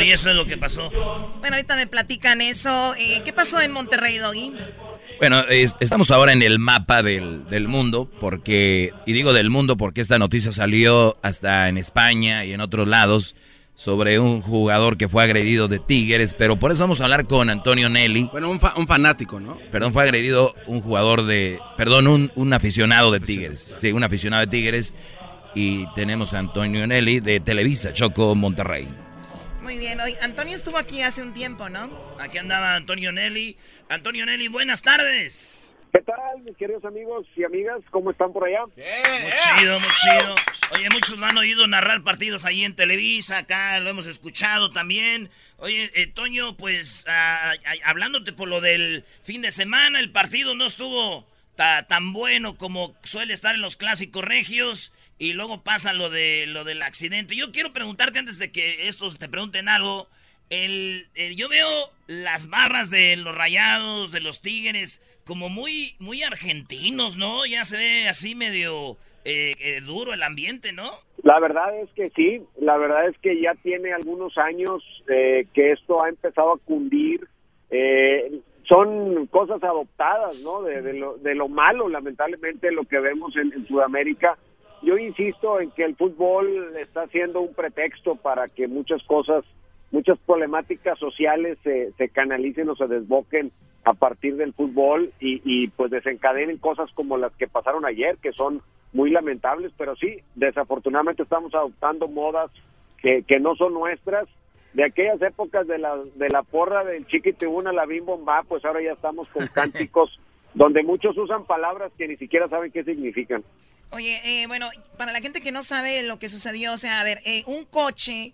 y eso es lo que pasó. Bueno, ahorita me platican eso. Eh, ¿Qué pasó en Monterrey, Doggy? Bueno, estamos ahora en el mapa del, del, mundo, porque, y digo del mundo porque esta noticia salió hasta en España y en otros lados sobre un jugador que fue agredido de Tigres, pero por eso vamos a hablar con Antonio Nelly. Bueno, un, un fanático, ¿no? Perdón, fue agredido un jugador de, perdón, un, un aficionado de Tigres. Sí, un aficionado de Tigres. Y tenemos a Antonio Nelly de Televisa, Choco Monterrey. Muy bien, hoy Antonio estuvo aquí hace un tiempo, ¿no? Aquí andaba Antonio Nelly. Antonio Nelly, buenas tardes. ¿Qué tal, mis queridos amigos y amigas? ¿Cómo están por allá? muy chido, muy chido. Oye, muchos lo han oído narrar partidos ahí en Televisa, acá lo hemos escuchado también. Oye, eh, Toño, pues ah, hablándote por lo del fin de semana, el partido no estuvo tan bueno como suele estar en los clásicos regios y luego pasa lo de lo del accidente. Yo quiero preguntarte antes de que estos te pregunten algo. El, yo veo las barras de los rayados, de los tigres, como muy, muy argentinos, ¿no? Ya se ve así medio eh, eh, duro el ambiente, ¿no? La verdad es que sí, la verdad es que ya tiene algunos años eh, que esto ha empezado a cundir. son cosas adoptadas, ¿no? De, lo, de lo malo, lamentablemente, lo que vemos en Sudamérica yo insisto en que el fútbol está siendo un pretexto para que muchas cosas, muchas problemáticas sociales se, se canalicen o se desboquen a partir del fútbol y, y pues desencadenen cosas como las que pasaron ayer, que son muy lamentables, pero sí, desafortunadamente estamos adoptando modas que, que no son nuestras. De aquellas épocas de la, de la porra del chiquitibuna, la bim bomba, pues ahora ya estamos con cánticos donde muchos usan palabras que ni siquiera saben qué significan. Oye, eh, bueno, para la gente que no sabe lo que sucedió, o sea, a ver, eh, un coche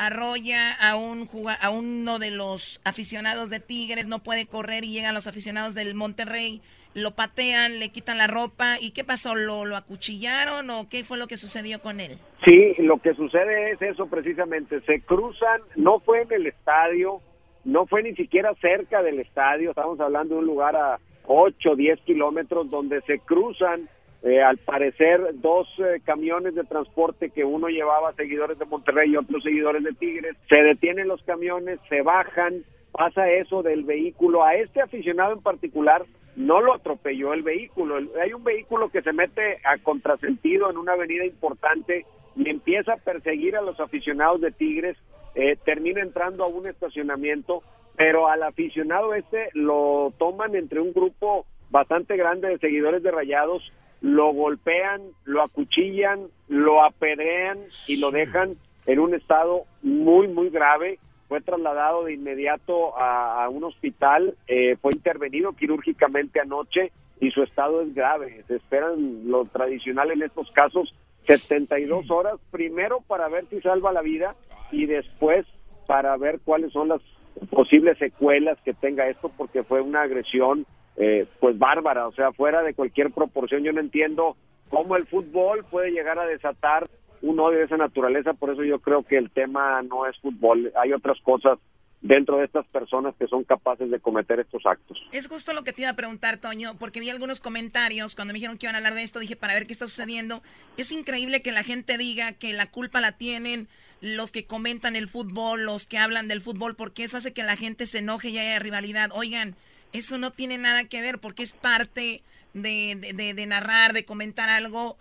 arrolla a un a uno de los aficionados de Tigres, no puede correr y llegan los aficionados del Monterrey, lo patean, le quitan la ropa y ¿qué pasó? ¿Lo, lo acuchillaron o qué fue lo que sucedió con él? Sí, lo que sucede es eso precisamente, se cruzan, no fue en el estadio, no fue ni siquiera cerca del estadio, estamos hablando de un lugar a 8, 10 kilómetros donde se cruzan eh, al parecer dos eh, camiones de transporte que uno llevaba seguidores de Monterrey y otros seguidores de Tigres, se detienen los camiones, se bajan, pasa eso del vehículo. A este aficionado en particular no lo atropelló el vehículo. Hay un vehículo que se mete a contrasentido en una avenida importante y empieza a perseguir a los aficionados de Tigres, eh, termina entrando a un estacionamiento, pero al aficionado este lo toman entre un grupo bastante grande de seguidores de Rayados lo golpean, lo acuchillan, lo apedrean y lo dejan en un estado muy, muy grave. Fue trasladado de inmediato a, un hospital, eh, fue intervenido quirúrgicamente anoche y su estado es grave. Se esperan lo tradicional en estos casos, 72 horas, primero para ver si salva la vida y después para ver cuáles son las posibles secuelas que tenga esto, porque fue una agresión eh, pues bárbara, o sea, fuera de cualquier proporción. Yo no entiendo cómo el fútbol puede llegar a desatar un odio de esa naturaleza, por eso yo creo que el tema no es fútbol, hay otras cosas dentro de estas personas que son capaces de cometer estos actos. Es justo lo que te iba a preguntar, Toño, porque vi algunos comentarios cuando me dijeron que iban a hablar de esto, dije, para ver qué está sucediendo. Es increíble que la gente diga que la culpa la tienen los que comentan el fútbol, los que hablan del fútbol, porque eso hace que la gente se enoje y haya rivalidad. Oigan, eso no tiene nada que ver porque es parte de, de, narrar, de comentar algo.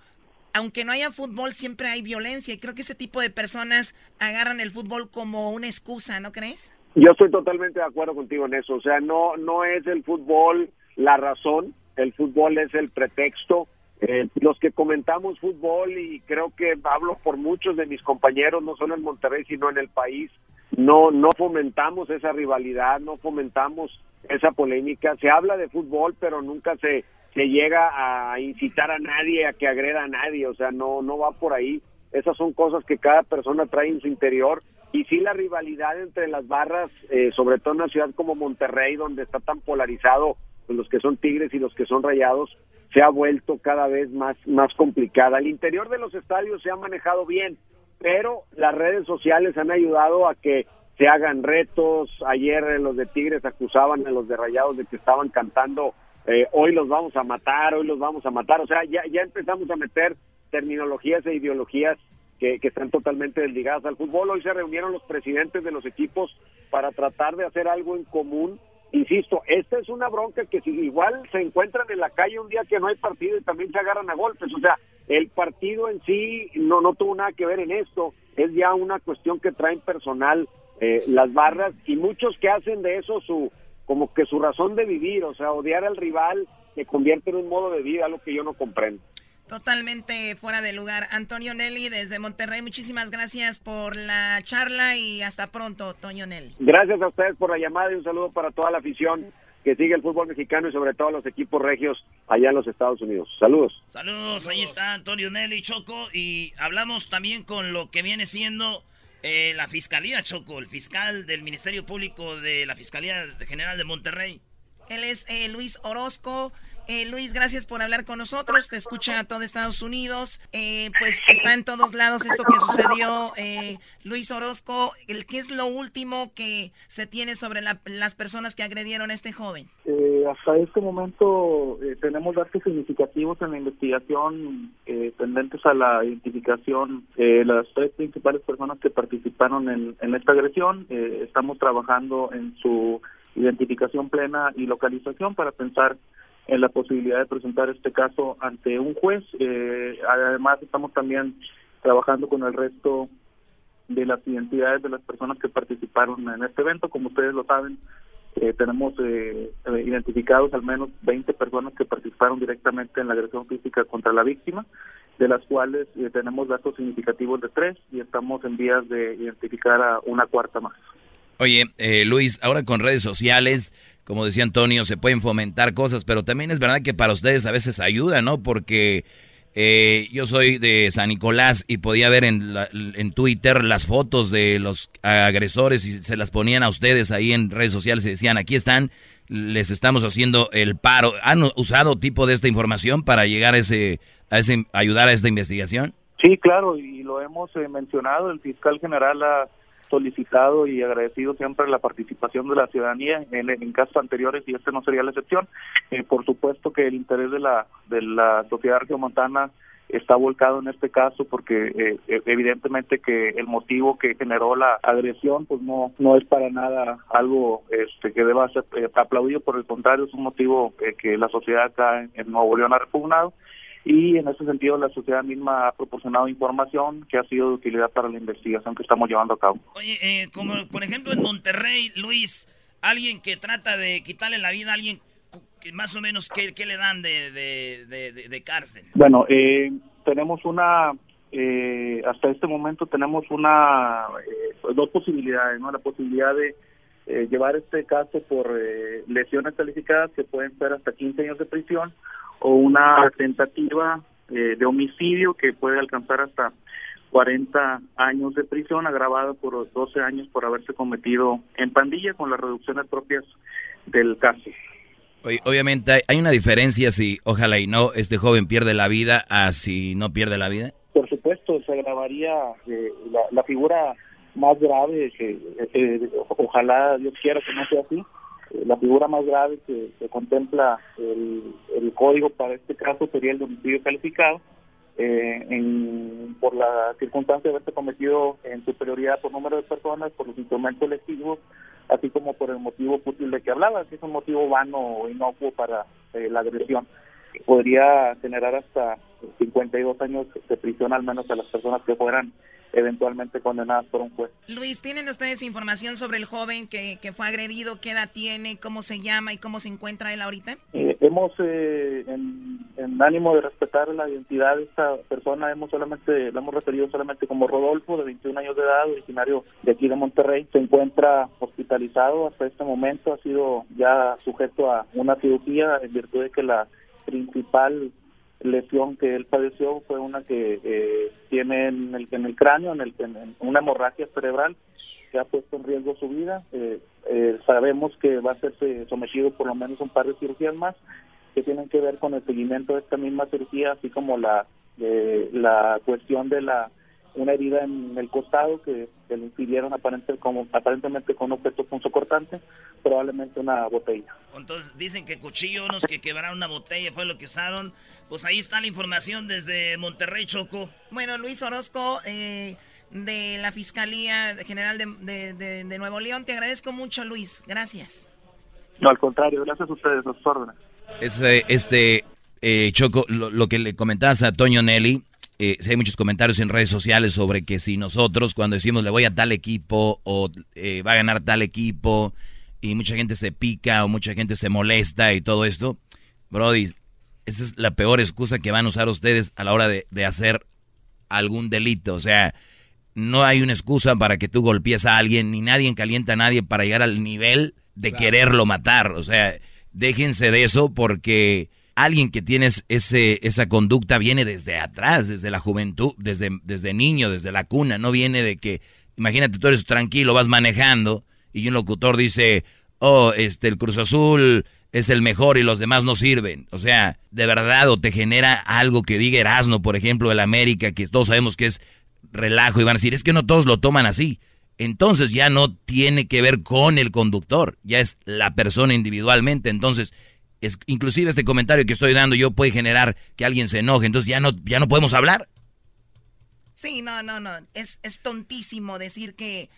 Aunque no haya fútbol, siempre hay violencia y creo que ese tipo de personas agarran el fútbol como una excusa, ¿no crees? Yo estoy totalmente de acuerdo contigo en eso. O sea, no, no es el fútbol la razón, el fútbol es el pretexto. Eh, los que comentamos fútbol y creo que hablo por muchos de mis compañeros, no solo en Monterrey, sino en el país, no, no fomentamos esa rivalidad, no fomentamos esa polémica. Se habla de fútbol, pero nunca se, se llega a incitar a nadie a que agreda a nadie, o sea, no, no va por ahí. Esas son cosas que cada persona trae en su interior. Y sí la rivalidad entre las barras, eh, sobre todo en una ciudad como Monterrey, donde está tan polarizado pues, los que son tigres y los que son rayados, se ha vuelto cada vez más, más complicada. El interior de los estadios se ha manejado bien, pero las redes sociales han ayudado a que se hagan retos. Ayer los de Tigres acusaban a los de Rayados de que estaban cantando eh, hoy los vamos a matar, hoy los vamos a matar. O sea, ya, ya empezamos a meter terminologías e ideologías que, están totalmente desligadas al fútbol. Hoy se reunieron los presidentes de los equipos para tratar de hacer algo en común. Insisto, esta es una bronca que si igual se encuentran en la calle un día que no hay partido y también se agarran a golpes. O sea, el partido en sí no, no tuvo nada que ver en esto. Es ya una cuestión que traen personal eh, las barras y muchos que hacen de eso su como que su razón de vivir, o sea, odiar al rival se convierte en un modo de vida, algo que yo no comprendo. Totalmente fuera de lugar. Antonio Nelly desde Monterrey, muchísimas gracias por la charla y hasta pronto, Antonio Nelly. Gracias a ustedes por la llamada y un saludo para toda la afición que sigue el fútbol mexicano y sobre todo los equipos regios allá en los Estados Unidos. Saludos. Saludos, ahí está Antonio Nelly Choco y hablamos también con lo que viene siendo eh, la Fiscalía Choco, el fiscal del Ministerio Público de la Fiscalía General de Monterrey. Él es eh, Luis Orozco. Eh, Luis, gracias por hablar con nosotros. Te escucha a todo Estados Unidos. Eh, pues está en todos lados esto que sucedió. Eh, Luis Orozco, ¿qué es lo último que se tiene sobre las personas que agredieron a este joven? Hasta este momento tenemos datos significativos en la investigación tendentes a la identificación de las tres principales personas que participaron en, en esta agresión. estamos trabajando en su identificación plena y localización para pensar en la posibilidad de presentar este caso ante un juez. Eh, además, estamos también trabajando con el resto de las identidades de las personas que participaron en este evento. Como ustedes lo saben, eh, tenemos eh, identificados al menos 20 personas que participaron directamente en la agresión física contra la víctima, de las cuales tenemos datos significativos de tres y estamos en vías de identificar a una cuarta más. Oye, Luis, ahora con redes sociales como decía Antonio, se pueden fomentar cosas, pero también es verdad que para ustedes a veces ayuda, ¿no? Porque eh, yo soy de San Nicolás y podía ver en, en Twitter las fotos de los agresores y se las ponían a ustedes ahí en redes sociales y decían, aquí están, les estamos haciendo el paro. ¿Han usado tipo de esta información para llegar a ese, a ese ayudar a esta investigación? Sí, claro, y lo hemos eh, mencionado, el fiscal general ha solicitado y agradecido siempre la participación de la ciudadanía en, en casos anteriores y este no sería la excepción. Eh, por supuesto que el interés de la, de la sociedad regiomontana está volcado en este caso porque eh, e, evidentemente que el motivo que generó la agresión pues no no es para nada algo este que deba ser eh, aplaudido por el contrario es un motivo que la sociedad acá en Nuevo León ha repugnado y en ese sentido la sociedad misma ha proporcionado información que ha sido de utilidad para la investigación que estamos llevando a cabo. Oye, eh, como por ejemplo en Monterrey, Luis, alguien que trata de quitarle la vida a alguien, más o menos, ¿qué, qué le dan de, de, cárcel? Bueno, eh, tenemos una, eh, hasta este momento tenemos una, dos posibilidades, ¿no? La posibilidad de llevar este caso por lesiones calificadas que pueden ser hasta 15 años de prisión o una tentativa eh, de homicidio que puede alcanzar hasta 40 años de prisión, agravado por 12 años por haberse cometido en pandilla con las reducciones propias del caso. Obviamente hay una diferencia si ojalá y no este joven pierde la vida a si no pierde la vida. Por supuesto, se agravaría eh, la, figura más grave, que eh, ojalá Dios quiera que no sea así, la figura más grave que, contempla el, código para este caso sería el de homicidio calificado, eh, en, por la circunstancia de haberse cometido en superioridad por número de personas, por los instrumentos lesivos, así como por el motivo útil de que hablaba, que es un motivo vano o inocuo para eh, la agresión, que podría generar hasta 52 años de prisión al menos a las personas que fueran eventualmente condenadas por un juez. Luis, ¿tienen ustedes información sobre el joven que, que fue agredido? ¿Qué edad tiene? ¿Cómo se llama y cómo se encuentra él ahorita? Eh, hemos, eh, en, ánimo de respetar la identidad de esta persona, hemos solamente, lo hemos referido solamente como Rodolfo, de 21 años de edad, originario de aquí de Monterrey. Se encuentra hospitalizado hasta este momento, ha sido ya sujeto a una cirugía en virtud de que la principal lesión que él padeció fue una que eh, tiene en el, en el cráneo, en, el, en, una hemorragia cerebral que ha puesto en riesgo su vida. Eh, eh, sabemos que va a ser sometido por lo menos un par de cirugías más que tienen que ver con el seguimiento de esta misma cirugía, así como la la cuestión de la una herida en el costado que, le impidieron aparente, como, aparentemente con un objeto punzocortante, probablemente una botella. Entonces dicen que cuchillo, unos que quebraron una botella fue lo que usaron. Pues ahí está la información desde Monterrey, Choco. Bueno, Luis Orozco, eh, de la Fiscalía General de, de, Nuevo León, te agradezco mucho, Luis. Gracias. No, al contrario, gracias a ustedes, sus órdenes. Este, este eh, Choco, lo, lo, que le comentabas a Toño Nelly, eh, hay muchos comentarios en redes sociales sobre que si nosotros cuando decimos le voy a tal equipo o eh, va a ganar tal equipo y mucha gente se pica o mucha gente se molesta y todo esto, Brody, esa es la peor excusa que van a usar ustedes a la hora de, hacer algún delito. O sea, no hay una excusa para que tú golpees a alguien, ni nadie calienta a nadie para llegar al nivel de quererlo matar. O sea, déjense de eso porque alguien que tienes ese, esa conducta viene desde atrás, desde la juventud, desde, desde niño, desde la cuna, no viene de que, imagínate, tú eres tranquilo, vas manejando y un locutor dice, oh, este, el Cruz Azul es el mejor y los demás no sirven. O sea, de verdad, o te genera algo que diga Erasmo, por ejemplo, el América, que todos sabemos que es relajo y van a decir, es que no todos lo toman así. Entonces ya no tiene que ver con el conductor, ya es la persona individualmente. Entonces, es, inclusive este comentario que estoy dando yo puede generar que alguien se enoje, entonces ya no, ya no podemos hablar. Sí, no, no, no. Es, es tontísimo decir que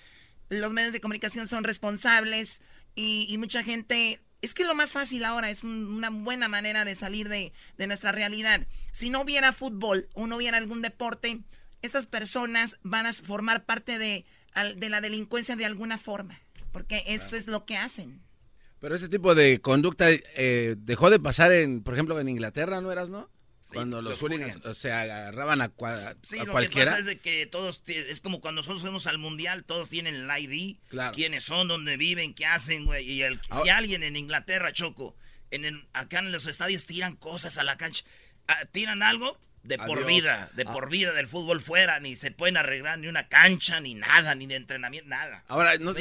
los medios de comunicación son responsables y, mucha gente... Es que lo más fácil ahora es una buena manera de salir de, de nuestra realidad. Si no hubiera fútbol o no hubiera algún deporte, estas personas van a formar parte de, de la delincuencia de alguna forma, porque eso es lo que hacen. Pero ese tipo de conducta eh, dejó de pasar en, por ejemplo, en Inglaterra, ¿no eras, no? cuando los, los se agarraban a, a, sí, lo que pasa es de que todos, es como cuando nosotros fuimos al mundial, todos tienen el ID, claro. quiénes son, dónde viven, qué hacen, güey. Y el, si alguien en Inglaterra, Choco, en acá en los estadios tiran cosas a la cancha, ah, tiran algo, de por vida, de ah. por vida del fútbol fuera, ni se pueden arreglar ni una cancha, ni nada, ni de entrenamiento, nada. Ahora, no,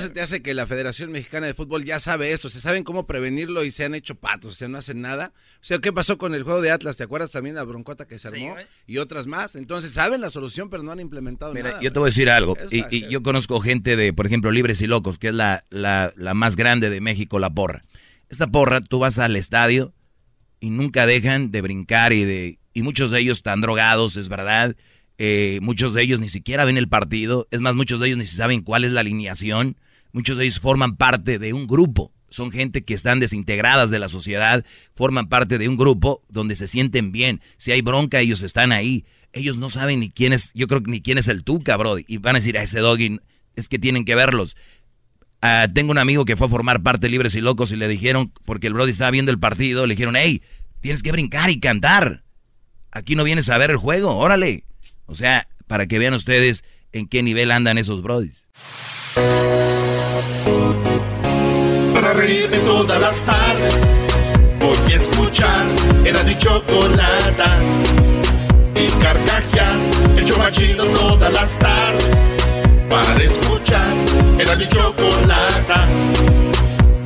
se te hace que la Federación Mexicana de Fútbol ya sabe esto, se saben cómo prevenirlo y se han hecho patos, o sea, no hacen nada. O sea, ¿qué pasó con el juego de Atlas? ¿Te acuerdas también la broncota que se armó? y otras más. Entonces, saben la solución, pero no han implementado nada. Yo te voy a decir algo, y, yo conozco gente de, por ejemplo, Libres y Locos, que es la, la, la más grande de México, la porra. Esta porra, tú vas al estadio y nunca dejan de brincar y de y muchos de ellos están drogados, es verdad. Eh, muchos de ellos ni siquiera ven el partido. Es más, muchos de ellos ni saben cuál es la alineación. Muchos de ellos forman parte de un grupo. Son gente que están desintegradas de la sociedad, forman parte de un grupo donde se sienten bien. Si hay bronca, ellos están ahí. Ellos no saben ni quién es, yo creo que ni quién es el Tuca, bro. Y van a decir a ese doggy, es que tienen que verlos. Ah, tengo un amigo que fue a formar parte Libres y Locos y le dijeron, porque el Brody estaba viendo el partido, le dijeron, hey, tienes que brincar y cantar. Aquí no vienes a ver el juego, órale. O sea, para que vean ustedes en qué nivel andan esos brodis. Para reírme todas las tardes, voy a escuchar era mi chocolate y carcajear el chomachido todas las tardes. Para escuchar era mi chocolate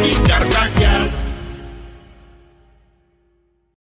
y carcajear